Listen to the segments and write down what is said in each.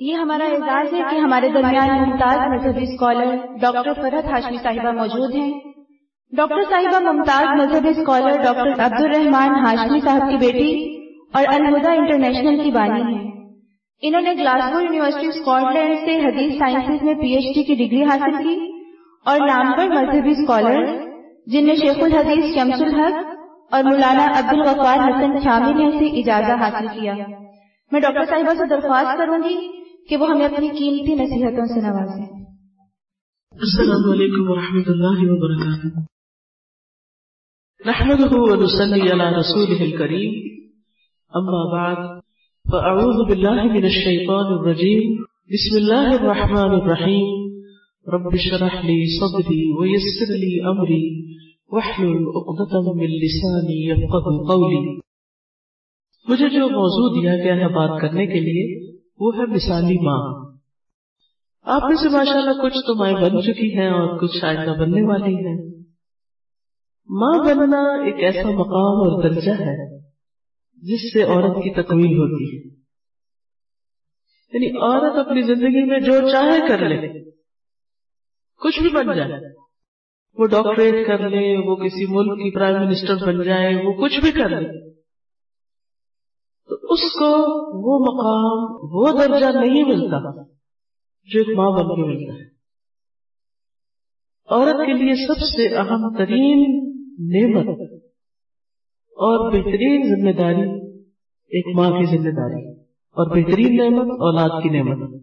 یہ ہمارا اعزاز ہے کہ ہمارے درمیان ممتاز مذہبی اسکالر ڈاکٹر فرحت ہاشمی صاحبہ موجود ہیں۔ ڈاکٹر صاحبہ ممتاز مذہبی اسکالر ڈاکٹر عبد الرحمان ہاشمی صاحب کی بیٹی اور الہدا انٹرنیشنل کی بانی ہیں۔ انہوں نے گلاسگو یونیورسٹی اسکاٹ لینڈ سے حدیث سائنسز میں پی ایچ ڈی کی ڈگری حاصل کی اور نامور مذہبی اسکالر جن میں شیخ الحدیث شمس الحق اور مولانا عبد الغفار حسن شامل نے سے اجازت حاصل کیا۔ میں ڈاکٹر صاحبہ سے درخواست کروں گی کہ وہ ہمیں اپنی قیمتی نصیحتوں سے نوازیں۔ السلام علیکم ورحمۃ اللہ وبرکاتہ۔ نحمده ونصلي على رسوله الكريم اما بعد، فاعوذ بالله من الشيطان الرجيم بسم الله الرحمن الرحيم رب اشرح لي صدري ويسر لي امري واحلل عقدة من لساني يفقهوا قولي مجھے جو موضوع دیا گیا ہے بات کرنے کے لیے وہ ہے مثالی ماں۔ آپ میں سے ماشاء اللہ کچھ تو مائیں بن چکی ہیں اور کچھ آئندہ بننے والی ہیں۔ ماں بننا ایک ایسا مقام اور درجہ ہے جس سے عورت کی تکمیل ہوتی ہے۔ یعنی عورت اپنی زندگی میں جو چاہے کر لے۔ کچھ بھی بن جائے۔ وہ ڈاکٹریٹ کر لے، وہ کسی ملک کی پرائم منسٹر بن جائے، وہ کچھ بھی کر لے۔ اس کو وہ مقام، وہ درجہ نہیں ملتا، جو ایک ماں بن کے ملتا ہے۔ عورت کے لیے سب سے اہم ترین نعمت اور بہترین ذمہ داری ایک ماں کی ذمہ داری اور بہترین نعمت اولاد کی نعمت۔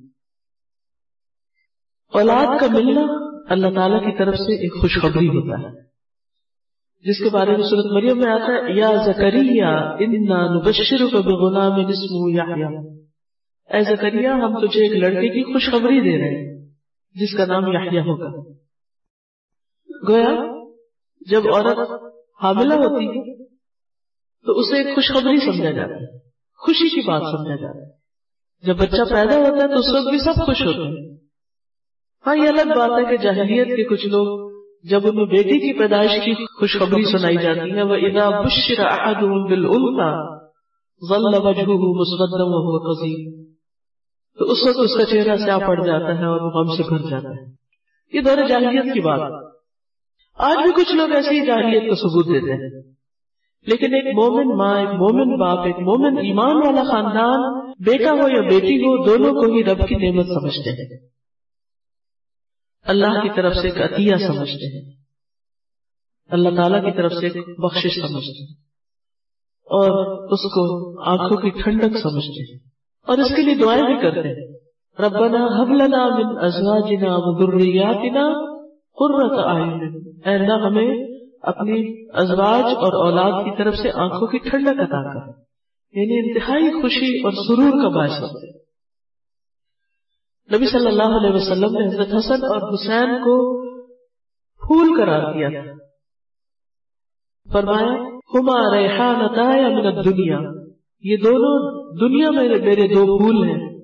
اولاد کا ملنا اللہ تعالی کی طرف سے ایک خوشخبری ہوتا ہے۔ جس کے بارے میں صورت مریم میں آتا ہے، یا زکریہ انا نبشر کو بغلام اسمه یحیی اے زکریہ ہم تجھے ایک لڑکے کی خوشخبری دے رہے ہیں، جس کا نام یحییٰ ہوگا۔ گویا، جب عورت حاملہ ہوتی ہے، تو اسے ایک خوشخبری سمجھا جاتا ہے، خوشی کی بات سمجھا جاتا ہے۔ جب بچہ پیدا ہوتا ہے، تو اس وقت بھی سب خوش ہوتے ہیں۔ ہاں یہ الگ بات ہے کہ جاہلیت کے کچھ لوگ جب انہیں بیٹی کی پیدائش کی خوشخبری سنائی جاتی ہے وہ ادا بشر احدهم بالانثى ظل وجهه مسودا وهو تو اس وقت اس کا چہرہ سیاہ پڑ جاتا ہے اور وہ غم سے بھر جاتا ہے۔ یہ دور جاہلیت کی بات۔ آج بھی کچھ لوگ ایسی جاہلیت کو ثبوت دیتے ہیں۔ لیکن ایک مومن ماں، ایک مومن باپ، ایک مومن ایمان والا خاندان، بیٹا ہو یا بیٹی ہو، دونوں کو ہی رب کی نعمت سمجھتے ہیں۔ اللہ کی طرف سے ایک عطیہ سمجھتے ہیں۔ اللہ تعالی کی طرف سے ایک بخشش سمجھتے ہیں۔ اور اس کو آنکھوں کی ٹھنڈک سمجھتے ہیں۔ اور اس کے لیے دعائیں بھی کرتے ہیں۔ ربنا حب لنا من ازواجنا و ذریاتنا قرۃ اعین۔ اے اللہ، ہمیں اپنی ازواج اور اولاد کی طرف سے آنکھوں کی ٹھنڈک عطا کر۔ یعنی انتہائی خوشی اور سرور کا باعث ہوتے ہیں۔ نبی صلی اللہ علیہ وسلم نے حضرت حسن اور حسین کو پھول قرار دیا۔ فرمایا، ہما ریحان یا من الدنیا یہ دونوں دنیا میں میرے دو پھول ہیں۔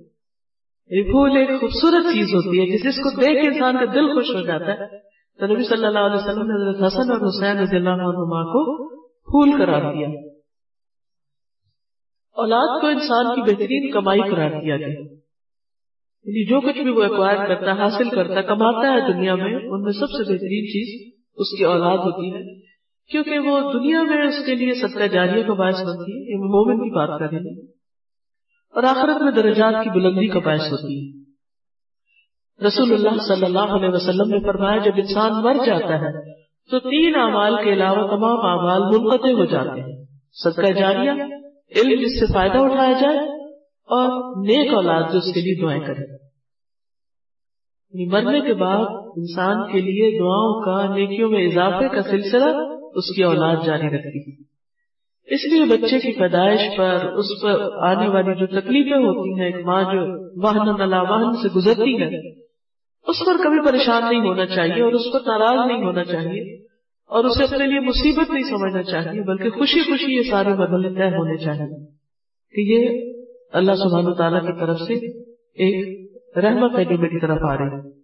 یہ پھول ایک خوبصورت چیز ہوتی ہے، جس کو دیکھ کے انسان کا دل خوش ہو جاتا ہے۔ تو نبی صلی اللہ علیہ وسلم نے حضرت حسن اور حسین رضی اللہ عنہما کو پھول قرار دیا۔ اولاد کو انسان کی بہترین کمائی قرار دیا گیا۔ یعنی جو کچھ بھی وہ ایکوائر کرتا ہے حاصل کرتا ہے کماتا ہے دنیا میں، ان میں سب سے بہترین چیز اس کی اولاد ہوتی ہے۔ کیونکہ وہ دنیا میں اس کے لیے ستیہ جاریہ کا باعث بنتی ہے یہ مومن کی بات کر رہے ہیں اور آخرت میں درجات کی بلندی کا باعث ہوتی ہے۔ رسول اللہ صلی اللہ علیہ وسلم نے فرمایا، جب انسان مر جاتا ہے، تو تین اعمال کے علاوہ تمام اعمال منقطع ہو جاتے ہیں۔ صدقہ جاریہ، علم جس سے فائدہ اٹھایا جائے اور نیک اولاد جو اس کے لیے دعائیں کرے یعنی مرنے کے بعد انسان کے لیے دعاؤں کا، نیکیوں میں اضافے کا سلسلہ اس کی اولاد جاری رکھتی ہے۔ اس لیے بچے کی پیدائش پر، اس پر آنے والی جو تکلیفیں ہوتی ہیں، ایک ماں جو واہن نلا واہن سے گزرتی ہے، اس پر کبھی پریشان نہیں ہونا چاہیے اور اس پر ناراض نہیں ہونا چاہیے۔ اور اسے اپنے لیے مصیبت نہیں سمجھنا چاہیے، بلکہ خوشی خوشی یہ سارے بدلے طے ہونے چاہیے کہ یہ اللہ سبحانہ تعالیٰ کی طرف سے ایک رحمت ہے جو میری طرف آ رہی ہے۔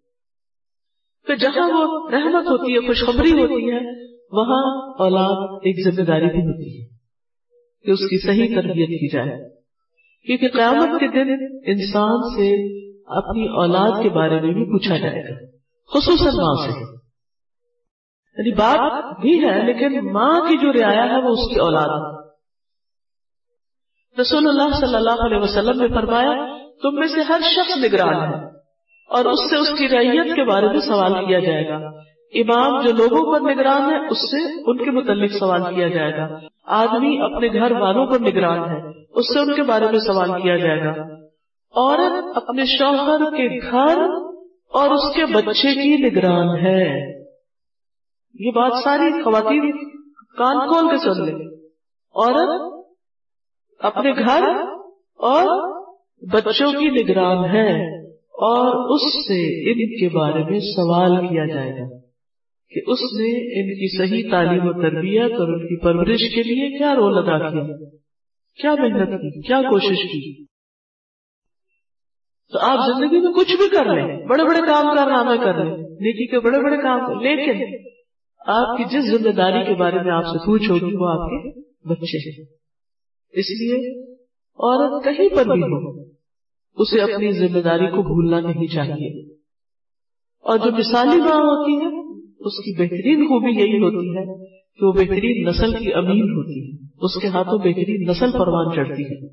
تو جہاں وہ رحمت ہوتی ہے، خوشخبری ہوتی ہے، وہاں اولاد ایک ذمہ داری بھی ہوتی ہے کہ اس کی صحیح تربیت کی جائے۔ کیونکہ قیامت کے دن انسان سے اپنی اولاد کے بارے میں بھی پوچھا جائے گا، خصوصاً ماں سے۔ یعنی باپ بھی ہے، لیکن ماں کی جو رعایا ہے وہ اس کی اولاد ہے۔ رسول اللہ صلی اللہ علیہ وسلم نے فرمایا، تم میں سے ہر شخص نگران ہے اور اس سے اس کی ریت کے بارے میں سوال کیا جائے گا۔ امام جو لوگوں پر نگران ہے، اس سے ان کے متعلق سوال کیا جائے گا۔ آدمی اپنے گھر والوں پر نگران ہے، اس سے ان کے بارے میں سوال کیا جائے گا۔ عورت اپنے شوہر کے گھر اور اس کے بچے کی نگران ہے۔ یہ بات ساری خواتین کان کھول کے سن لیں۔ عورت اپنے گھر اور بچوں کی نگران ہے اور اس سے ان کے بارے میں سوال کیا جائے گا کہ اس نے ان کی صحیح تعلیم و تربیت اور ان کی پرورش کے لیے کیا رول ادا کیا کیا محنت کی؟ کیا کوشش کی؟ تو آپ زندگی میں کچھ بھی کر لیں بڑے بڑے کام کارنامے کر لیں نیکی کے بڑے بڑے کام کر لیکن آپ کی جس ذمہ داری کے بارے میں آپ سے پوچھ ہوگی وہ آپ کے بچے ہیں۔ اس لیے عورت کہیں پر بھی ہو، اسے اپنی ذمہ داری کو بھولنا نہیں چاہیے۔ اور جو مثالی ماں ہوتی ہے، اس کی بہترین خوبی یہی ہوتی ہے کہ وہ بہترین نسل کی امین ہوتی ہے۔ اس کے ہاتھوں بہترین نسل پروان چڑھتی ہے۔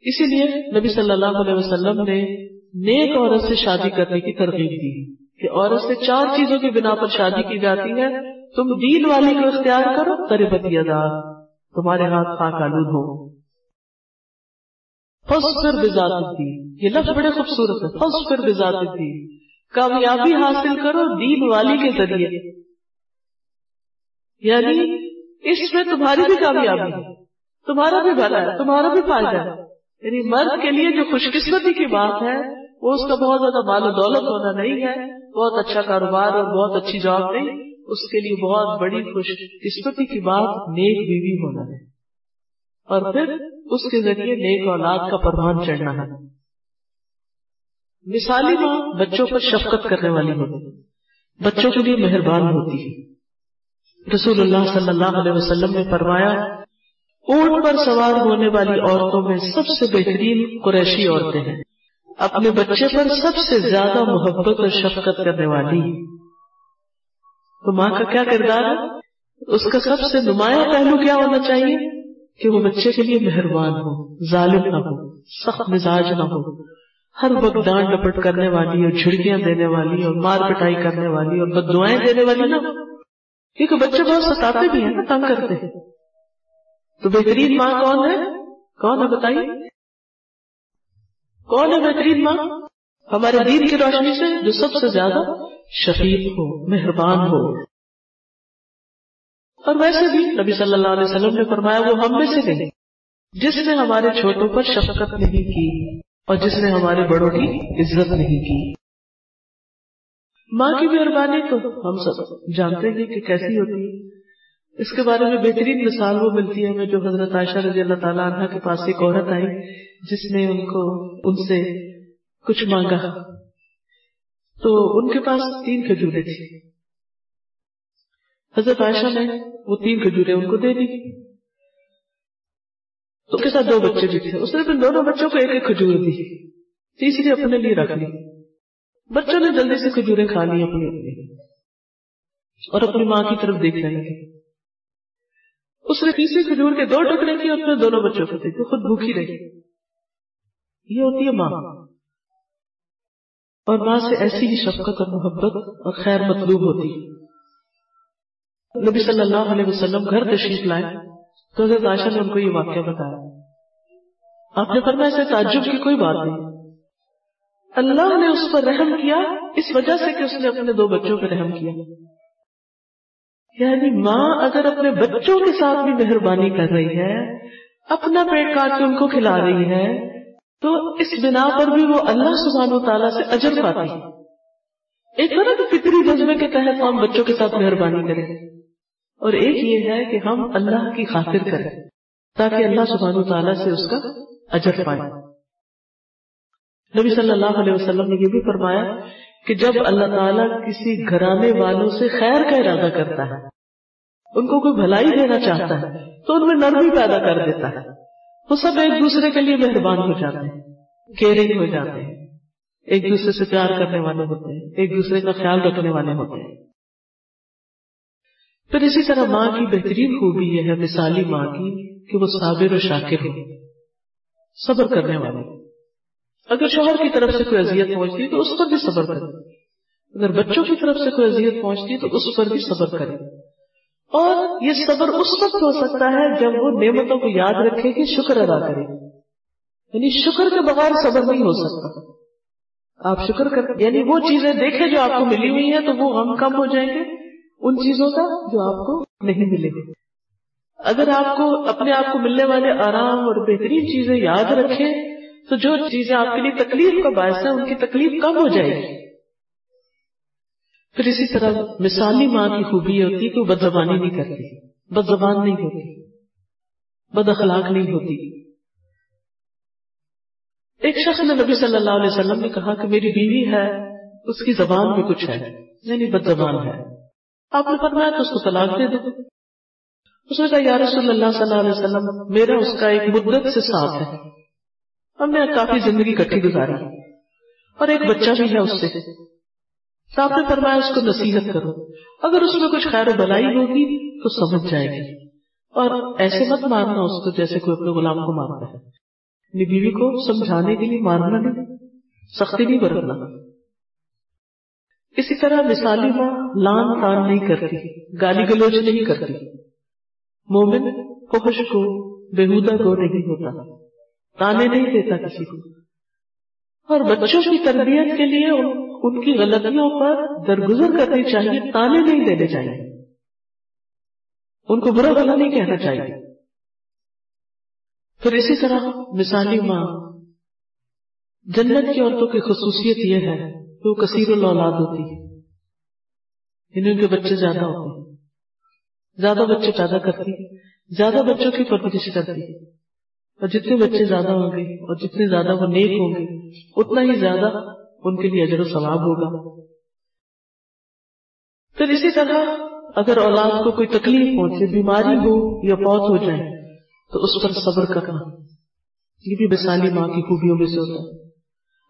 اسی لیے نبی صلی اللہ علیہ وسلم نے نیک عورت سے شادی کرنے کی ترغیب دی کہ عورت سے چار چیزوں کی بنا پر شادی کی جاتی ہے۔ تم دین والی کو اختیار کرو تربت دار تمہارے ہاتھ خاک آلود ہو فصفر بذات یہ لفظ بڑے خوبصورت ہے۔ فصفر بذات کامیابی حاصل کرو دین والی کے ذریعے۔ یعنی اس میں تمہاری بھی کامیابی ہے۔ تمہارا بھی بھلا ہے۔ تمہارا بھی فائدہ ہے۔ یعنی مرد کے لیے جو خوش قسمتی کی بات ہے، وہ اس کا بہت زیادہ مال و دولت ہونا نہیں ہے۔ بہت اچھا کاروبار اور بہت اچھی جاب نہیں۔ اس کے لیے بہت بڑی خوش قسمتی کی بات نیک بیوی ہونا ہے۔ اور پھر اس کے ذریعے نیک اولاد کا پروان چڑھنا ہے۔ مثالی ماں بچوں پر شفقت کرنے والی ہوتی بچوں کے لیے مہربان ہوتی ہے۔ رسول اللہ صلی اللہ علیہ وسلم نے فرمایا، اونٹ پر سوار ہونے والی عورتوں میں سب سے بہترین قریشی عورتیں ہیں۔ اپنے بچے پر سب سے زیادہ محبت اور شفقت کرنے والی۔ تو ماں کا کیا کردار ہے؟ اس کا سب سے نمایاں پہلو کیا ہونا چاہیے؟ کہ وہ بچے کے لیے مہربان ہو، ظالم نہ ہو، سخت مزاج نہ ہو۔ ہر وقت ڈانٹ ڈپٹ کرنے والی اور جھڑکیاں دینے والی اور مار پٹائی کرنے والی اور بد دعائیں دینے والی نہ کیونکہ بچے بہت ستاتے بھی ہیں نا، تنگ کرتے ہیں۔ تو بہترین ماں کون ہے؟ کون ہے بتائیے؟ کون ہے بہترین ماں؟ ہمارے دین کی روشنی سے جو سب سے زیادہ شفیق ہو، مہربان ہو۔ اور ویسے بھی نبی صلی اللہ علیہ وسلم نے فرمایا، وہ ہم میں سے نہیں۔ جس نے ہمارے چھوٹوں پر شفقت نہیں کی اور جس نے ہمارے بڑوں کی عزت نہیں کی۔ ماں کی مہربانی تو ہم سب جانتے ہیں کہ کیسی ہوتی ہے۔ اس کے بارے میں بہترین مثال وہ ملتی ہے، ہمیں جو حضرت عائشہ رضی اللہ تعالیٰ عنہ کے پاس ایک عورت آئی، جس نے ان کو، ان سے کچھ مانگا۔ تو ان کے پاس تین کھجورے تھی حضرت عائشہ نے وہ تین کھجورے ان کو دے دی۔ اس کے ساتھ دو بچے بھی تھے۔ اس نے پھر دونوں بچوں کو ایک ایک کھجور دی۔ تیسری اپنے لیے رکھ لی۔ بچوں نے جلدی سے کھجورے کھا لی اپنی اپنی اور اپنی ماں کی طرف دیکھ رہے تھے۔ اس نے تیسری کھجور کے دو ٹکڑے کی اور پھر دونوں بچوں کو دیکھے خود بھوکی رہی۔ یہ ہوتی ہے ماں۔ اور ماں سے ایسی ہی شفقت اور محبت اور خیر مطلوب ہوتی۔ نبی صلی اللہ علیہ وسلم گھر تشریف لائے تو حضرت عائشہ نے ان کو یہ واقعہ بتایا۔ آپ نے فرمایا، ایسے تعجب کی کوئی بات نہیں۔ اللہ نے اس پر رحم کیا، اس وجہ سے کہ اس نے اپنے دو بچوں پہ رحم کیا۔ یعنی ماں اگر اپنے بچوں کے ساتھ بھی مہربانی کر رہی ہے، اپنا پیٹ کاٹ کے ان کو کھلا رہی ہے تو اس بنا پر بھی وہ اللہ سبحانہ و تعالیٰ سے اجر پاتی ہے۔ ایک طرح کے فطری جذبے کے تحت ہم بچوں کے ساتھ مہربانی کریں۔ اور ایک یہ ہے کہ ہم اللہ کی خاطر کریں تاکہ اللہ سبحانہ تعالیٰ سے اس کا اجر پائے نبی صلی اللہ علیہ وسلم نے یہ بھی فرمایا کہ جب اللہ تعالیٰ کسی گھرانے والوں سے خیر کا ارادہ کرتا ہے، ان کو کوئی بھلائی دینا چاہتا ہے، تو ان میں نرمی پیدا کر دیتا ہے۔ وہ سب ایک دوسرے کے لیے مہربان ہو جاتے ہیں کیئرنگ ہو جاتے ہیں۔ ایک دوسرے سے پیار کرنے والے ہوتے ہیں، ایک دوسرے کا خیال رکھنے والے ہوتے ہیں۔ پھر اسی طرح ماں کی بہترین خوبی یہ ہے، مثالی ماں کی، کہ وہ صابر و شاکر ہو، صبر کرنے والے۔ اگر شوہر کی طرف سے کوئی اذیت پہنچتی تو اس پر بھی صبر کرے۔ اگر بچوں کی طرف سے کوئی اذیت پہنچتی تو اس پر بھی صبر کرے۔ اور یہ صبر اس وقت ہو سکتا ہے جب وہ نعمتوں کو یاد رکھے کہ شکر ادا کرے۔ یعنی شکر کے بغیر صبر نہیں ہو سکتا۔ آپ شکر کر یعنی وہ چیزیں دیکھیں جو آپ کو ملی ہوئی ہیں تو وہ ہم کم ہو جائیں گے۔ ان چیزوں کا جو آپ کو نہیں ملے۔ گی اگر آپ کو اپنے آپ کو ملنے والے آرام اور بہترین چیزیں یاد رکھیں تو جو چیزیں آپ کے لیے تکلیف کا باعث ہے ان کی تکلیف کم ہو جائے گی۔ پھر اسی طرح مثالی ماں کی خوبی ہوتی کہ وہ بد زبانی نہیں کرتی بد زبان نہیں ہوتی، بد اخلاق نہیں ہوتی۔ ایک شخص نے نبی صلی اللہ علیہ وسلم نے کہا کہ میری بیوی ہے، اس کی زبان میں کچھ ہے یعنی بد زبان ہے۔ آپ نے فرمایا تو اس کو طلاق دے دو۔ اس نے کہا، یا رسول اللہ صلی اللہ علیہ وسلم، میرا اس کا ایک مدت سے ساتھ ہے۔ ہم نے کافی زندگی کٹھی گزاری۔ اور ایک بچہ بھی ہے اس سے۔ آپ نے فرمایا اس کو نصیحت کرو۔ اگر اس میں کچھ خیر و بلائی ہوگی تو سمجھ جائے گی۔ اور ایسے مت مارنا اس کو جیسے کوئی اپنے غلام کو مارتا ہے۔ اپنی بیوی کو سمجھانے کے لیے مارنا نہیں، سختی نہیں برتنا۔ اسی طرح مثالی ماں لان تان نہیں کرتی، گالی گلوچ نہیں کرتی۔ مومن خوش کو بےحدہ کو نہیں ہوتا، تانے نہیں دیتا کسی کو۔ اور بچوں کی تربیت کے لیے ان کی غلطیوں پر درگزر کرنی چاہیے، تانے نہیں دینے چاہیے۔ ان کو برا بلا نہیں کہنا چاہیے۔ پھر اسی طرح مثالی ماں، جنت کی عورتوں کی خصوصیت یہ ہے کہ وہ کثیر الاولاد ہوتی ہے۔ انہیں کے بچے زیادہ ہوتے ہیں۔ زیادہ بچے پیدا کرتی زیادہ بچوں کی پرورش کرتی اور جتنے بچے زیادہ ہوں گے اور جتنے زیادہ وہ نیک ہوں گے، اتنا ہی زیادہ ان کے لیے اجر و ثواب ہوگا۔ پھر اسی طرح اگر اولاد کو کوئی تکلیف پہنچے، بیماری ہو یا فوت ہو جائے، تو اس پر صبر کرنا۔ یہ بھی بسالی ماں کی خوبیوں میں سے ہوتا ہے۔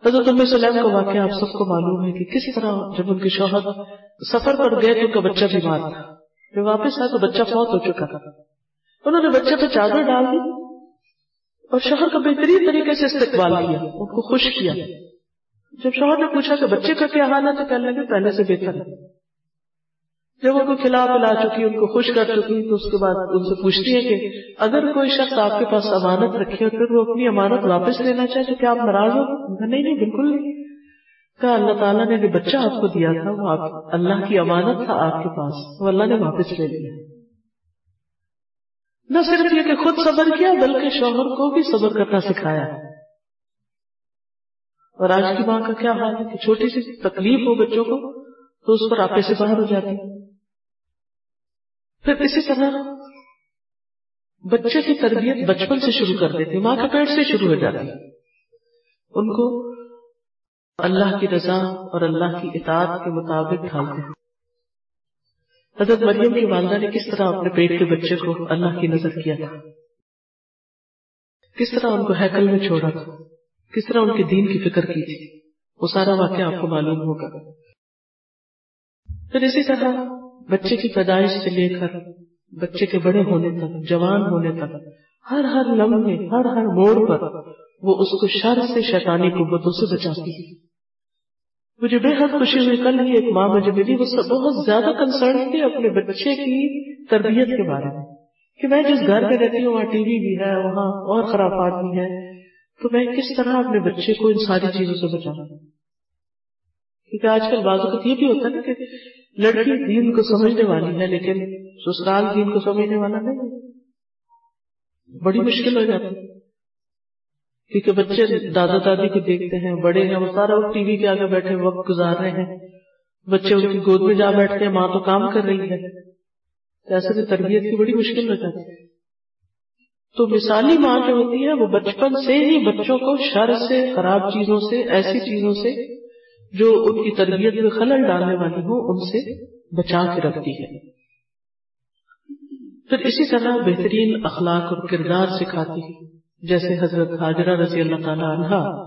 حضرت ام سلیم کا واقعہ آپ سب کو معلوم ہے کہ کس طرح جب ان کے شوہر سفر پر گئے تو ان کا بچہ بیمار تھا۔ جب واپس آئے تو بچہ فوت ہو چکا تھا۔ انہوں نے بچے پہ چادر ڈال دی اور شوہر کا بہترین طریقے سے استقبال کیا، ان کو خوش کیا۔ جب شوہر نے پوچھا کہ بچے کا کیا حال ہے، تو کہنے لگے پہلے سے بہتر ہے۔ جب ان کو کھلا پلا چکی، ان کو خوش کر چکی، تو اس کے بعد ان سے پوچھتی ہے کہ اگر کوئی شخص آپ کے پاس امانت رکھے اور پھر وہ اپنی امانت واپس لینا چاہے، تو کیا آپ ناراض ہو؟ نہیں نہیں، بالکل نہیں۔ کہا، اللہ تعالیٰ نے جو بچہ آپ کو دیا تھا، وہ آپ اللہ کی امانت تھا آپ کے پاس، وہ اللہ نے واپس لے لیا۔ نہ صرف یہ کہ خود صبر کیا، بلکہ شوہر کو بھی صبر کرنا سکھایا۔ اور آج کی ماں کا کیا حال ہے کہ چھوٹی سی تکلیف ہو بچوں کو، تو اس پر آپے سے باہر ہو جاتی پھر اسی طرح بچے کی تربیت بچپن سے شروع کر دیتی ماں کے پیٹ سے شروع ہو جاتی ان کو اللہ کی رضا اور اللہ کی اطاعت کے مطابق ڈھالتے ہیں۔ حضرت مریم کی والدہ نے کس طرح اپنے پیٹ کے بچے کو اللہ کی نظر کیا تھا؟ کس طرح ان کو ہیکل میں چھوڑا تھا؟ کس طرح ان کے دین کی فکر کی تھی وہ سارا واقعہ آپ کو معلوم ہوگا۔ پھر اسی طرح بچے کی پیدائش سے لے کر بچے کے بڑے ہونے تک، جوان ہونے تک، ہر ہر لمحے، ہر ہر موڑ پر وہ اس کو شر سے شیطانی قوتوں سے بچاتی ہے۔ مجھے بے حد خوشی ہوئی، کل ہی ایک ماں مجھے ملی، وہ بہت زیادہ کنسرن تھی اپنے بچے کی تربیت کے بارے میں کہ میں جس گھر میں رہتی ہوں، وہاں ٹی وی بھی ہے، وہاں اور خرافات بھی ہے تو میں کس طرح اپنے بچے کو ان ساری چیزوں سے بچانا کیونکہ آج کل بعض اوقات یہ بھی ہوتا ہے نا کہ لڑکی دین کو سمجھنے والی ہے، لیکن سسرال دین کو سمجھنے والا نہیں بڑی مشکل ہو جاتی ہے۔ کیونکہ بچے دادا دادی کو دیکھتے ہیں، بڑے ہیں، وہ سارا وقت ٹی وی کے آگے بیٹھے، وقت گزار رہے ہیں۔ بچے ان کی گود میں جا بیٹھتے ہیں، ماں تو کام کر رہی ہے۔ ایسے میں تربیت کی بڑی مشکل ہو جاتی ہے۔ تو مثالی ماں جو ہوتی ہے وہ بچپن سے ہی بچوں کو شر سے، خراب چیزوں سے، ایسی چیزوں سے جو ان کی تربیت میں خلل ڈالنے والی ہو ان سے بچا کے رکھتی ہے۔ پھر اسی طرح بہترین اخلاق اور کردار سکھاتی ہے، جیسے حضرت حاجرہ رضی اللہ تعالی عنہ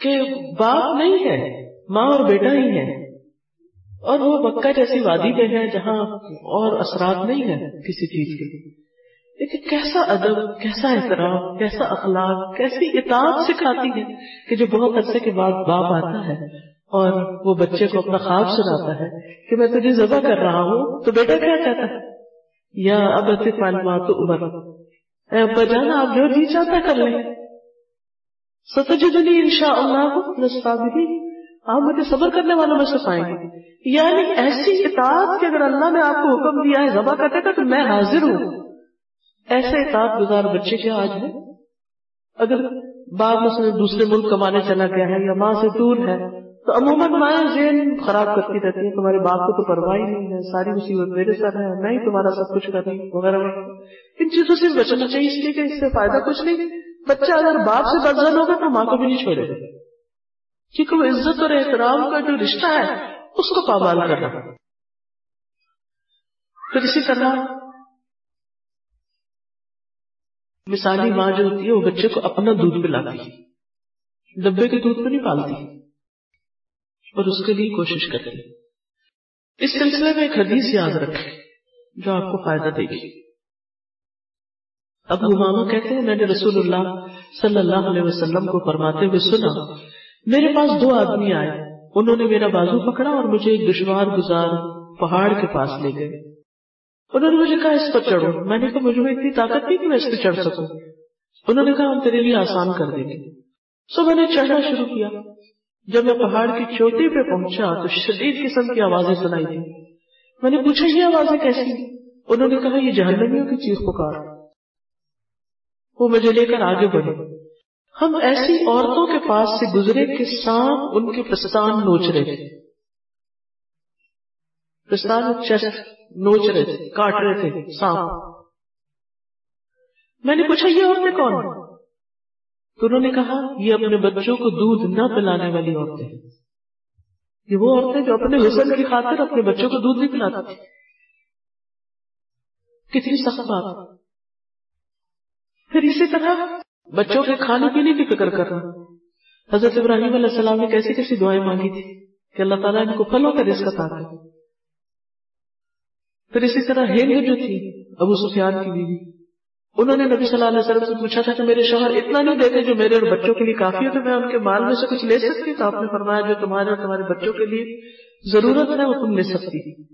کہ باپ نہیں ہے، ماں اور بیٹا ہی ہے اور وہ مکہ جیسی وادی میں ہے جہاں اور اثرات نہیں ہے کسی چیز کے۔ لیکن کیسا ادب، کیسا احترام، کیسا اخلاق، کیسی اطاعت سکھاتی ہے کہ جو بہت عرصے کے بعد باپ آتا ہے اور وہ بچے کو اپنا خواب سناتا ہے کہ میں تجھے ذبح کر رہا ہوں، تو بیٹا کیا کہتا ہے؟ یا اب معلومات عمر، اے ابا جانا، آپ جو جی چاہتا کر لیں۔ ستجدنی انشاء اللہ آپ مجھے صبر کرنے والوں میں سے پائیں۔ گے یعنی ایسی اطاعت کہ اگر اللہ نے آپ کو حکم دیا ہے ذبح کرنے کا، تو میں حاضر ہوں۔ ایسے اطاعت گزار بچے کیا آج ہے؟ اگر باپ میں دوسرے ملک کمانے چلا گیا ہے یا ماں سے دور ہے، تو عموماً مائیں ذہن خراب کرتی رہتی ہیں، تمہارے باپ کو تو پرواہ ہی نہیں ہے، ساری مصیبت میرے سر ہے، میں ہی تمہارا سب کچھ کر رہی وغیرہ ان چیزوں سے بچنا چاہیے، اس لیے کہ اس سے فائدہ کچھ نہیں۔ بچہ اگر باپ سے بدزن ہوگا تو ماں کو بھی نہیں چھوڑے گا۔ کیونکہ وہ عزت اور احترام کا جو رشتہ ہے، اس کو پابال کر رہا پھر اسی طرح مثالی ماں جو ہوتی ہے وہ بچے کو اپنا دودھ پلاتی ہے ڈبے کے دودھ پہ نہیں پالتی۔ اور اس کے لیے کوشش کرتے اس سلسلے میں ایک حدیث یاد رکھے جو آپ کو فائدہ دے گی۔ اب ماما کہتے ہیں، میں نے رسول اللہ صلی اللہ علیہ وسلم کو فرماتے ہوئے سنا، میرے پاس دو آدمی آئے۔ انہوں نے میرا بازو پکڑا اور مجھے ایک دشوار گزار پہاڑ کے پاس لے گئے۔ انہوں نے مجھے کہا، اس پر چڑھو۔ میں نے کہا، مجھے اتنی طاقت نہیں کہ میں اس پہ چڑھ سکوں۔ انہوں نے کہا، ہم تیرے لیے آسان کر دیں گے۔ سو میں نے چڑھنا شروع کیا۔ جب میں پہاڑ کی چوٹی پہ پہنچا تو شدید قسم کی آوازیں سنائی دی میں نے پوچھا، یہ آوازیں کیسی انہوں نے کہا، یہ جہنمیوں کی چیخ پکار۔ وہ مجھے لے کر آگے بڑھے۔ ہم ایسی عورتوں کے پاس سے گزرے کہ سانپ ان کے پستان نوچ رہے تھے۔ پستان چیسٹ، نوچ رہے تھے، کاٹ رہے تھے، سانپ۔ میں نے پوچھا، یہ عورتیں کون تو انہوں نے کہا، یہ اپنے بچوں کو دودھ نہ پلانے والی عورتیں یہ وہ عورتیں جو اپنے حسن کی خاطر اپنے بچوں کو دودھ نہیں پلاتی کتنی سخت بات۔ پھر اسی طرح بچوں کے کھانے پینے کی فکر کر رہا حضرت ابراہیم علیہ السلام نے کیسی کیسی دعائیں مانگی تھی کہ اللہ تعالیٰ ان کو پھلوں کا رزق عطا کرے۔ پھر اسی طرح ہند جو تھی، ابو سفیان کی بیوی۔ انہوں نے نبی صلی اللہ علیہ وسلم سے پوچھا تھا کہ میرے شوہر اتنا نہیں دیتے جو میرے اور بچوں کے لیے کافی ہے تو میں ان کے مال میں سے کچھ لے سکتی تو آپ نے فرمایا جو تمہارے اور تمہارے بچوں کے لیے ضرورت ہے وہ تم لے سکتی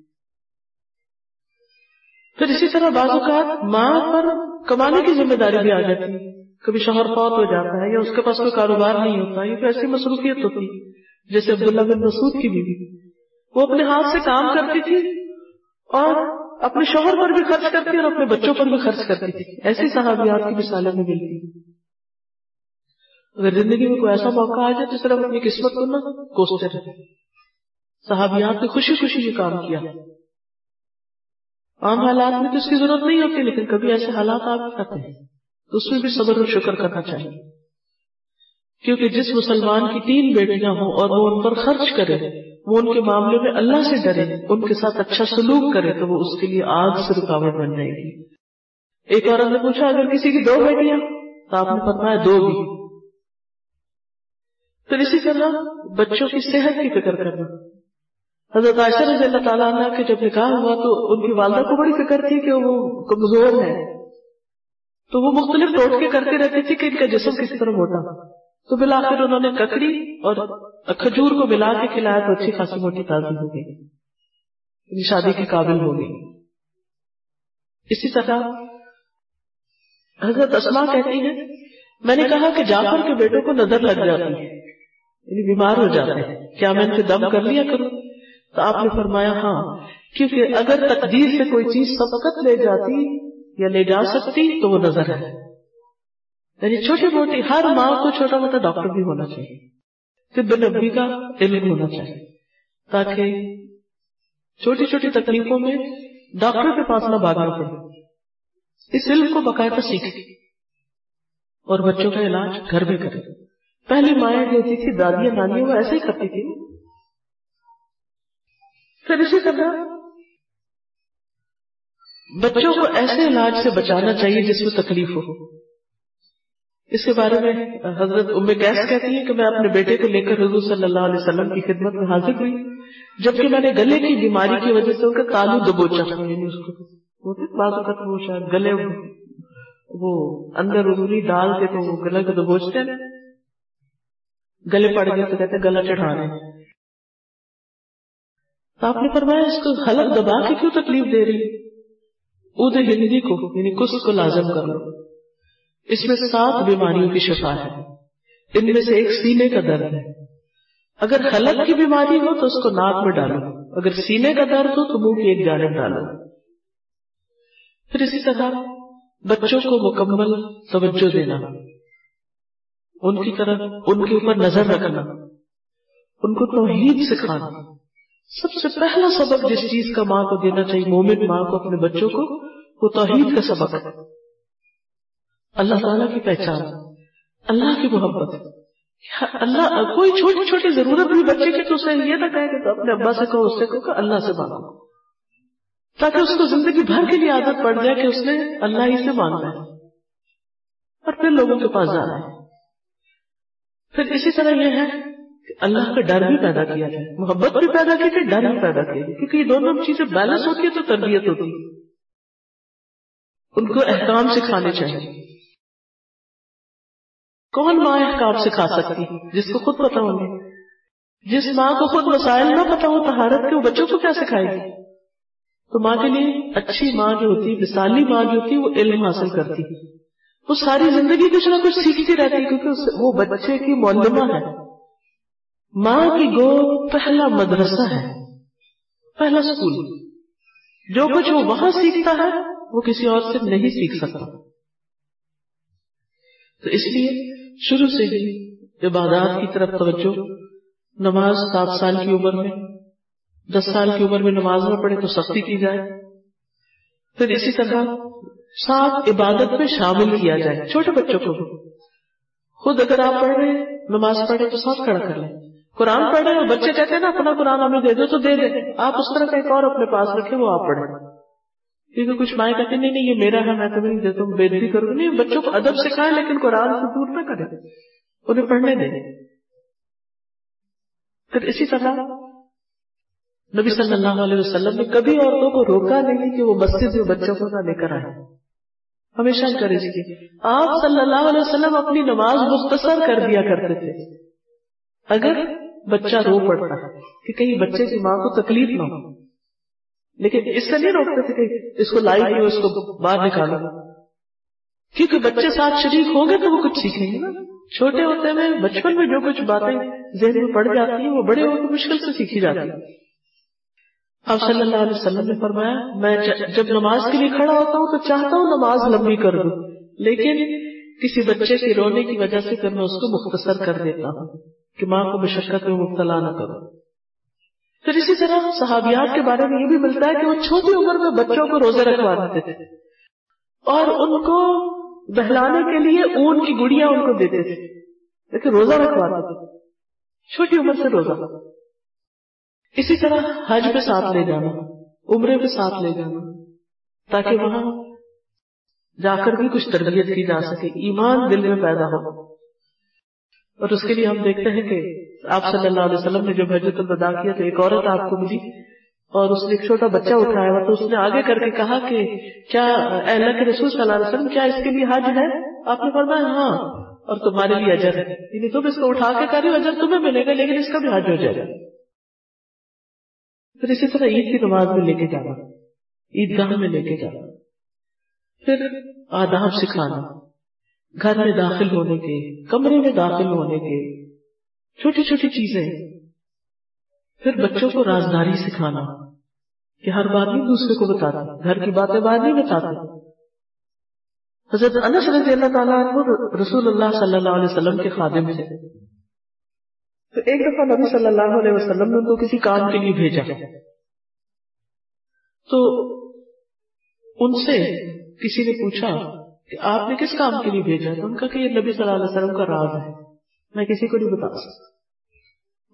پھر اسی طرح بعض اوقات ماں پر کمانے کی ذمہ داری بھی آ جاتی۔ ہے کبھی شوہر فوت ہو جاتا ہے یا اس کے پاس کوئی کاروبار نہیں ہوتا، یہ تو ایسی مصروفیت ہوتی۔ جیسے عبداللہ بن مسعود کی بیوی۔ وہ اپنے ہاتھ سے کام کرتی تھی اور اپنے شوہر پر بھی خرچ کرتی اور اپنے بچوں پر بھی خرچ کرتی تھی۔ ایسی صحابیات کی مثالیں میں ملتی اگر زندگی میں کوئی ایسا موقع آ جائے تو صرف اپنی قسمت کو نہ کوستے رہے صحابیات نے خوشی خوشی یہ کام کیا۔ عام حالات میں تو اس کی ضرورت نہیں ہوتی، لیکن کبھی ایسے حالات آپ کرتے ہیں تو اس میں بھی صبر اور شکر کرنا چاہیے۔ کیونکہ جس مسلمان کی تین بیٹیاں ہوں اور وہ ان پر خرچ کرے، وہ ان کے معاملے میں اللہ سے ڈرے، ان کے ساتھ اچھا سلوک کرے، تو وہ اس کے لیے آگ سے رکاوٹ بن جائے گی۔ ایک عورت نے پوچھا، اگر کسی کی دو بیٹیاں تو آپ نے فرمایا دو بھی۔ پھر اسی طرح بچوں کی صحت کی فکر کرنا۔ حضرت عائشہ رضی اللہ تعالیٰ عنہ کے جب نکاح ہوا تو ان کی والدہ کو بڑی فکر تھی کہ وہ کمزور ہے تو وہ مختلف ٹوٹکے کرتی رہتی تھی کہ ان کا جسم کسی طرح موٹا۔ تو بلا انہوں نے ککڑی اور کھجور کو ملا کے کھلایا تو اچھی خاصی موٹی تازی ہو گئی۔ یعنی شادی کے قابل ہو گئی۔ اسی طرح حضرت اسما کہتی ہے میں نے کہا کہ جعفر کے بیٹوں کو نظر لگ جاتی ہے یعنی بیمار ہو جاتے ہیں۔ کیا میں ان سے دم کر لیا کروں؟ تو آپ نے فرمایا ہاں کیونکہ اگر تقدیر سے کوئی چیز سبقت لے جاتی یا لے جا سکتی تو وہ نظر ہے۔ یعنی چھوٹی موٹی، ہر ماں کو چھوٹا موٹا ڈاکٹر بھی ہونا چاہیے۔ طب نبی کا علم ہونا چاہیے۔ تاکہ چھوٹی چھوٹی تکلیفوں میں ڈاکٹر کے پاس نہ بھاگنا پڑے۔ اس علم کو باقاعدہ سیکھے۔ اور بچوں کا علاج گھر میں کرے۔ پہلی مائیں جو ہوتی تھی دادیاں، نانیاں، وہ ایسے ہی کرتی تھی پھر اسی طرح بچوں کو ایسے علاج سے بچانا چاہیے جس میں تکلیف ہو۔ اس کے بارے میں حضرت ام کیس کہتی ہیں کہ میں اپنے بیٹے کو لے کر حضور صلی اللہ علیہ وسلم کی خدمت میں حاضر ہوئی، جبکہ میں نے گلے کی بیماری کی وجہ سے ان کا تالو دبوچا۔ یعنی بعض اوقات وہ شاید گلے وہ اندر انگلی ڈال کے تو وہ گلے کو دبوچتے ہیں۔ گلے پڑ گئے تو کہتے گلا چڑھا رہے تو آپ نے فرمایا اس کو حلق دبا کے کیوں تکلیف دے رہی؟ اد ہندی کو یعنی کس کو لازم کر لو اس میں سات بیماریوں کی شفا ہے۔ ان میں سے ایک سینے کا درد ہے۔ اگر حلق کی بیماری ہو تو اس کو ناک میں ڈالو۔ اگر سینے کا درد ہو تو منہ کی ایک جانب ڈالو۔ پھر اسی طرح بچوں کو مکمل توجہ دینا۔ ان کی طرف ان کے اوپر نظر رکھنا۔ ان کو توحید سکھانا۔ سب سے پہلا سبق جس چیز کا ماں کو دینا چاہیے، مومن ماں کو اپنے بچوں کو، وہ توحید کا سبق ہے۔ اللہ تعالیٰ کی پہچان، اللہ کی محبت. اللہ، کوئی چھوٹی چھوٹی ضرورت بھی بچے کی تو اسے یہ نہ کہے کہ اپنے ابا سے کہو، اس سے کہو کہ اللہ سے مانگو. تاکہ اس کو زندگی بھر کے لیے عادت پڑ جائے کہ اس نے اللہ ہی سے مانگنا ہے اور پھر لوگوں کے پاس جانا ہے. پھر اسی طرح یہ ہے کہ اللہ کا ڈر بھی پیدا کیا جائے محبت بھی پیدا کی جائے ڈر بھی پیدا کیا جائے کیونکہ یہ دونوں چیزیں بیلنس ہوتی ہے تو تربیت ہوتی ہے ان کو احکام سکھانے چاہیے. کون ماں احکام سکھا سکتی جس کو خود پتا ہوگی جس ماں کو خود مسائل نہ پتا ہو تہارت کے وہ بچوں کو کیا سکھائے گی؟ تو ماں کے لیے اچھی ماں جو ہوتی مثالی ماں جو ہوتی، وہ علم حاصل کرتی۔ وہ ساری زندگی کچھ نہ کچھ سیکھتی رہتی، کیونکہ وہ بچے کی معلومہ ہے۔ ماں کی گو پہلا مدرسہ ہے، پہلا اسکول جو کچھ وہ وہاں سیکھتا ہے، وہ کسی اور سے نہیں سیکھ سکتا۔ تو اس لیے شروع سے ہی عبادات کی طرف توجہ، نماز سات سال کی عمر میں، دس سال کی عمر میں نماز نہ پڑھے تو سختی کی جائے۔ پھر اسی طرح سات عبادت میں شامل کیا جائے۔ چھوٹے بچوں کو خود اگر آپ پڑھ رہے نماز پڑھے تو ساتھ کھڑا کر لیں۔ قرآن پڑھ رہے اور بچے کہتے ہیں نا، اپنا قرآن ہمیں دے دو تو دے دیں۔ آپ اس طرح کا ایک اور اپنے پاس رکھیں، وہ آپ پڑھیں۔ کیونکہ کچھ مائیں کہتے نہیں نہیں، یہ میرا ہے، میں تو نہیں دیتا ہوں بےدبی کروں نہیں بچوں کو ادب سکھائے لیکن قرآن سے دور نہ کرے انہیں پڑھنے دیں۔ پھر اسی طرح نبی صلی اللہ علیہ وسلم نے کبھی عورتوں کو روکا نہیں کہ وہ مسجد میں بچوں کو نہ لے کر آئے ہمیشہ انکریج کی۔ آپ صلی اللہ علیہ وسلم اپنی نماز مختصر کر دیا کرتے تھے۔ اگر بچہ رو پڑتا کہ کہیں بچے کی ماں کو تکلیف نہ ہو۔ لیکن اس سے نہیں روکتے تھے کہ اس کو لائی اس کو باہر نکالو۔ کیونکہ بچے ساتھ شریک ہوں گے تو وہ کچھ سیکھیں گے نا۔ چھوٹے ہوتے ہوئے بچپن میں جو کچھ باتیں ذہن میں پڑ جاتی ہیں، وہ بڑے ہو کے مشکل سے سیکھی جاتی ہیں۔ آپ صلی اللہ علیہ وسلم نے فرمایا، میں جب نماز کے لیے کھڑا ہوتا ہوں تو چاہتا ہوں نماز لمبی کر دوں۔ لیکن کسی بچے کے رونے کی وجہ سے پھر میں اس کو مختصر کر دیتا ہوں کہ ماں کو مشقت میں مبتلا نہ کروں پھر اسی طرح صحابیات کے بارے میں یہ بھی ملتا ہے کہ وہ چھوٹی عمر میں بچوں کو روزے رکھوا دیتے تھے اور ان کو بہلانے کے لیے اون کی گڑیا ان کو دیتے تھے۔ لیکن روزہ رکھوا دیتے تھے۔ چھوٹی عمر سے روزہ۔ اسی طرح حج پہ ساتھ لے جانا، عمرے پہ ساتھ لے جانا، تاکہ وہاں جا کر بھی کچھ تربیت کی جا سکے، ایمان دل میں پیدا ہو۔ اور اس کے لیے ہم دیکھتے ہیں کہ آپ صلی اللہ علیہ وسلم نے جب حجرت الوداع کیا تو ایک عورت آپ کو ملی اور اس نے ایک چھوٹا بچہ اٹھایا ہوا تو اس نے آگے کر کے کہا کہ کیا اللہ کے رسول صلی اللہ علیہ وسلم، کیا اس کے لیے حج ہے؟ آپ نے فرمایا ہاں اور تمہارے لیے اجر ہے۔ یعنی تم اس کو اٹھا کے کر رہے ہو، اجر تمہیں ملے گا، لیکن اس کا بھی حج ہو جائے گا۔ پھر اسی طرح عید کی نماز میں لے کے جانا عید گاہ میں لے کے جانا۔ پھر آداب سکھانا۔ گھر میں داخل ہونے کے، کمرے میں داخل ہونے کے۔ چھوٹی چھوٹی چیزیں۔ پھر بچوں کو رازداری سکھانا کہ ہر بات نہیں دوسرے کو بتاتا گھر کی باتیں باہر نہیں بتاتے حضرت انس رضی اللہ تعالیٰ عنہ رسول اللہ صلی اللہ علیہ وسلم کے خادم تھے۔ تو ایک دفعہ نبی صلی اللہ علیہ وسلم نے ان کو کسی کام کے لیے بھیجا۔ تو ان سے کسی نے پوچھا کہ آپ نے کس کام کے لیے بھیجا؟ تو ان کا کہ یہ نبی صلی اللہ علیہ وسلم کا راز ہے۔ میں کسی کو نہیں بتا سکتا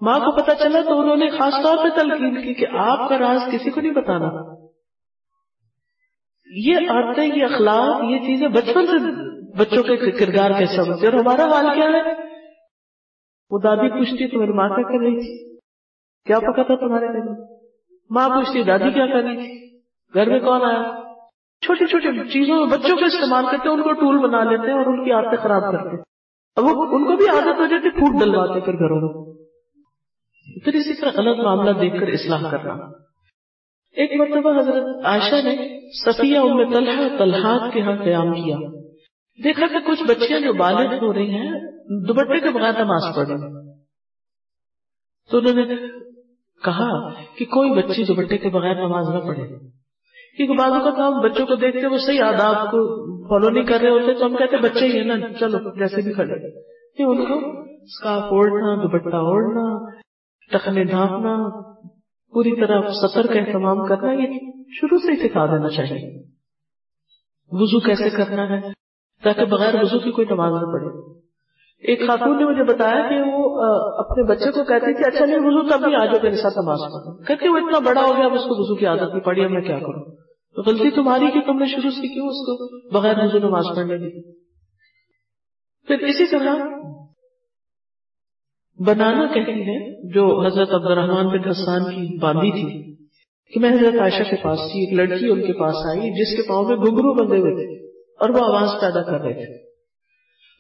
ماں کو پتا چلا تو انہوں نے خاص طور پہ تلقین کی کہ آپ کا راز کسی کو نہیں بتانا۔ یہ عورتیں یہ اخلاق، یہ چیزیں بچپن سے بچوں کے کردار کیسا بنتے اور ہمارا حال کیا ہے؟ وہ دادی پوچھتی تمہاری ماں کیا کر رہی تھی۔ کیا پکا تھا تمہارے گھر میں ماں پوچھتی دادی کیا کر رہی تھی؟ گھر میں کون آیا؟ چھوٹی چھوٹی چیزوں میں بچوں کا استعمال کرتے ہیں ان کو ٹول بنا لیتے ہیں اور ان کی عادتیں خراب کرتے۔ ہیں اب وہ ان کو بھی عادت ہو جاتی پھوٹ ڈلواتے پھر گھروں میں۔ پھر اسی طرح غلط معاملہ دیکھ کر اصلاح کرنا۔ ایک مرتبہ حضرت عائشہ نے صفیہ ام طلحہ طلحات کے ہاں قیام کیا۔ دیکھا کہ کچھ بچیاں جو بالغ ہو رہی ہیں، دوپٹے کے بغیر نماز پڑھ رہی تو انہوں نے کہا کہ کوئی بچی دوپٹے کے بغیر نماز نہ پڑھے۔ کیونکہ بعض اوقات ہم بچوں کو دیکھتے وہ صحیح آداب کو فالو نہیں کر رہے ہوتے، تو ہم کہتے بچے ہی ہیں نا چلو، جیسے بھی کھڑے۔ کہ ان کو اسکارف اوڑھنا، دوپٹہ اوڑھنا ٹکنے ڈھانپنا، پوری طرح سطر کا اہتمام کرنا، یہ شروع سے ہی سکھا دینا چاہیے۔ وضو کیسے کرنا ہے؟ تاکہ بغیر وضو کی کوئی نماز نہ پڑے ایک خاتون نے مجھے بتایا کہ وہ اپنے بچے کو کہتی کہ اچھا نہیں، وضو تب بھی آ جاؤ میرے ساتھ نماز پڑھو۔ کہتے وہ اتنا بڑا ہو گیا، اب اس کو وضو کی عادت نہیں پڑی اب میں کیا کروں؟ غلطی تمہاری کہ تم نے شروع سے کیوں اس کو بغیر وضو نماز پڑھنے دی پھر اسی طرح بنانا کہتی ہے جو حضرت عبد الرحمان بن حسان کی باندھی تھی، کہ میں حضرت عائشہ کے پاس تھی، ایک لڑکی ان کے پاس آئی، جس کے پاؤں میں گھنگرو بندے ہوئے تھے اور وہ آواز پیدا کر رہے تھے۔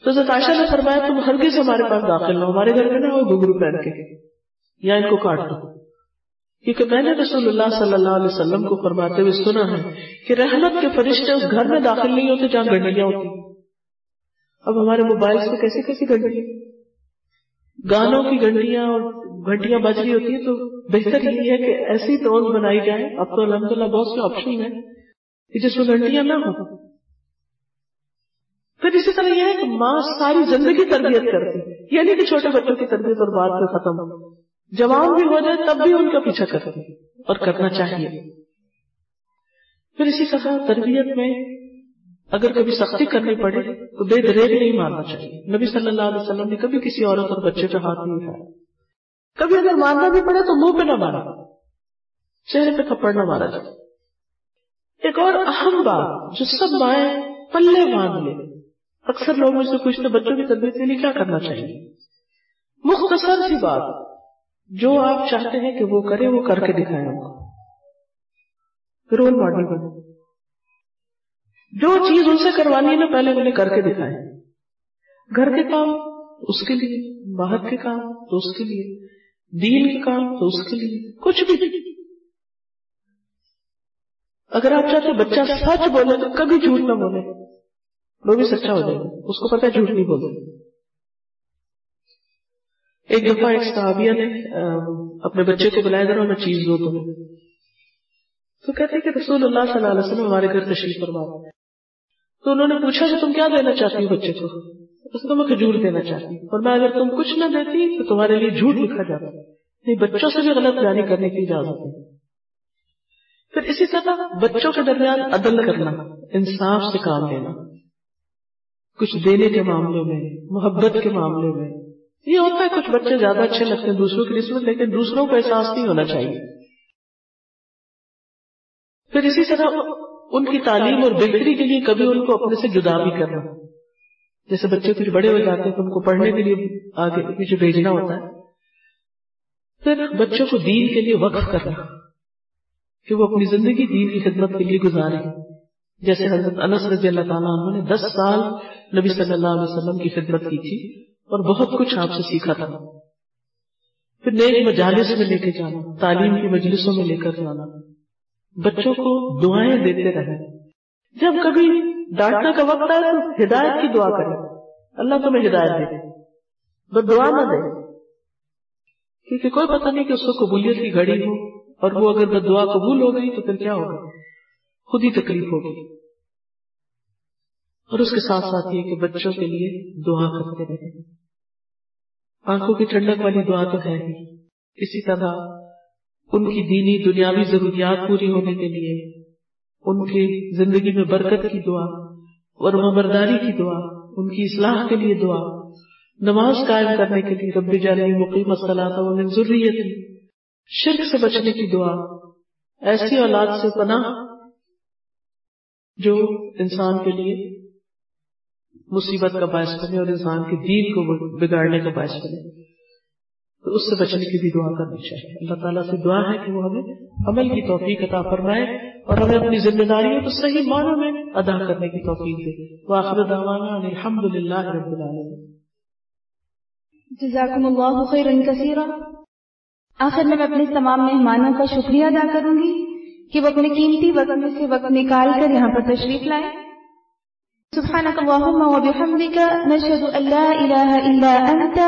تو حضرت عائشہ نے فرمایا، تم ہرگز ہمارے پاس داخل نہ ہمارے گھر میں نہ ہو گھنگرو پہن کے، یا ان کو کاٹ دو۔ کیونکہ میں نے رسول اللہ صلی اللہ علیہ وسلم کو فرماتے ہوئے سنا ہے کہ رحمت کے فرشتے اس گھر میں داخل نہیں ہوتے جہاں گنڈیاں ہوتی اب ہمارے موبائل سے کیسی کیسی گنڈی گانوں کی گنڈیاں اور گھنٹیاں بج رہی ہوتی ہیں تو بہتر یہ ہے کہ ایسی ٹونز بنائی جائے اب تو الحمد للہ بہت سے آپشن ہیں کہ جس میں گھنٹیاں نہ ہو پھر اسی طرح یہ ہے کہ ماں ساری زندگی تربیت کرتی یعنی کہ چھوٹے بچوں کی تربیت اور بات میں ختم۔ ہو جوان بھی ہو جائے تب بھی ان کا پیچھا کرتی اور کرنا چاہیے۔ پھر اسی طرح تربیت میں اگر کبھی سختی کرنی پڑے تو بے دریک نہیں مارنا چاہیے۔ نبی صلی اللہ علیہ وسلم نے کبھی کسی عورت اور بچے پہ ہاتھ نہیں اٹھایا۔ کبھی اگر مارنا بھی پڑے تو منہ پہ نہ مارا۔ چہرے پہ تھپڑ نہ مارا۔ جائے ایک اور اہم بات جو سب مائیں پلے باندھ لے اکثر لوگ مجھ سے پوچھتے بچوں کی تربیت کے لیے کیا کرنا چاہیے؟ مختصر سی بات۔ جو آپ چاہتے ہیں کہ وہ کرے، وہ کر کے دکھائے رول ماڈل بنے جو چیز ان سے کروانی ہے نا، پہلے انہیں کر کے دکھائے گھر کے کام، اس کے لیے۔ باہر کے کام، تو اس کے لیے۔ دین کے کام، تو اس کے لیے۔ کچھ بھی۔ اگر آپ چاہتے بچہ سچ بولے، تو کبھی جھوٹ نہ بولے۔ وہ بھی سچا ہو جائے گا۔ اس کو پتا جھوٹ نہیں بولے۔ ایک دفعہ ایک صحابیہ نے اپنے بچے کو بلایا، ذرا میں چیز دو تمہیں تو کہتے کہ رسول اللہ صلی اللہ علیہ وسلم ہمارے گھر تشریف فرما تو انہوں نے پوچھا کہ تم کیا دینا چاہتی ہو بچے کو؟ اس کو میں کھجور دینا چاہتی ہوں۔ اور میں اگر تم کچھ نہ دیتی تو تمہارے لیے جھوٹ لکھا جاتا۔ نہیں بچوں سے بھی غلط جاری کرنے کی اجازت ہے۔ پھر اسی طرح بچوں کے درمیان عدل کرنا، انصاف سے کام لینا۔ کچھ دینے کے معاملے میں، محبت کے معاملے میں۔ یہ ہوتا ہے کچھ بچے زیادہ اچھے لگتے ہیں دوسروں کی نسبت لیکن دوسروں کو احساس نہیں ہونا چاہیے۔ پھر اسی طرح ان کی تعلیم اور بہتری کے لیے کبھی ان کو اپنے سے جدا بھی کرنا۔ جیسے بچے کچھ بڑے ہو جاتے ہیں تو ان کو پڑھنے کے لیے آگے پیچھے بھیجنا ہوتا ہے۔ پھر بچوں کو دین کے لیے وقف کرنا، کہ وہ اپنی زندگی دین کی خدمت کے لیے گزارے۔ جیسے حضرت انس رضی اللہ تعالیٰ عنہ نے دس سال نبی صلی اللہ علیہ وسلم کی خدمت کی تھی۔ اور بہت کچھ آپ سے سیکھا تھا۔ پھر نیک مجالس میں لے کے جانا، تعلیم کی مجلسوں میں لے کر جانا۔ بچوں کو دعائیں دیتے رہے جب کبھی ڈانٹنے کا وقت آئے تو ہدایت کی دعا کرے اللہ تمہیں ہدایت دے۔ بس دعا نہ دے کیونکہ کوئی پتہ نہیں کہ اس کو قبولیت کی گھڑی ہو اور وہ اگر دعا قبول ہو گئی تو پھر کیا ہوگا؟ خود ہی تکلیف ہوگی۔ اور اس کے ساتھ ساتھ یہ کہ بچوں کے لیے دعا کرتے رہے۔ آنکھوں کی ٹھنڈک والی دعا تو ہے ہی۔ اسی طرح ان کی دینی دنیاوی ضروریات پوری ہونے کے لیے ان کی زندگی میں برکت کی دعا اور مبرداری کی دعا، ان کی اصلاح کے لیے دعا، نماز قائم کرنے کے لیے رب جانے مقیم مسئلہ تھا انہیں ضروریت شرک سے بچنے کی دعا، ایسی اولاد سے پناہ جو انسان کے لیے مصیبت کا باعث بنے اور انسان کے دین کو بگاڑنے کا باعث بنے۔ تو اس سے بچنے کی بھی دعا کرنی چاہیے۔ اللہ تعالیٰ سے دعا ہے کہ وہ ہمیں عمل کی توفیق عطا فرمائے اور ہمیں اپنی ذمہ داریوں کو صحیح معنوں میں ادا کرنے کی توفیق دے۔ وآخر دعوانا الحمد للہ رب العالمین۔ جزاکم اللہ خیرا کثیرا۔ آخر میں اپنے تمام مہمانوں کا شکریہ ادا کروں گی کہ وہ اپنے قیمتی وقت میں سے وقت نکال کر یہاں پر تشریف لائے۔ سبحانك اللهم وبحمدك نشهد أن لا إله إلا أنت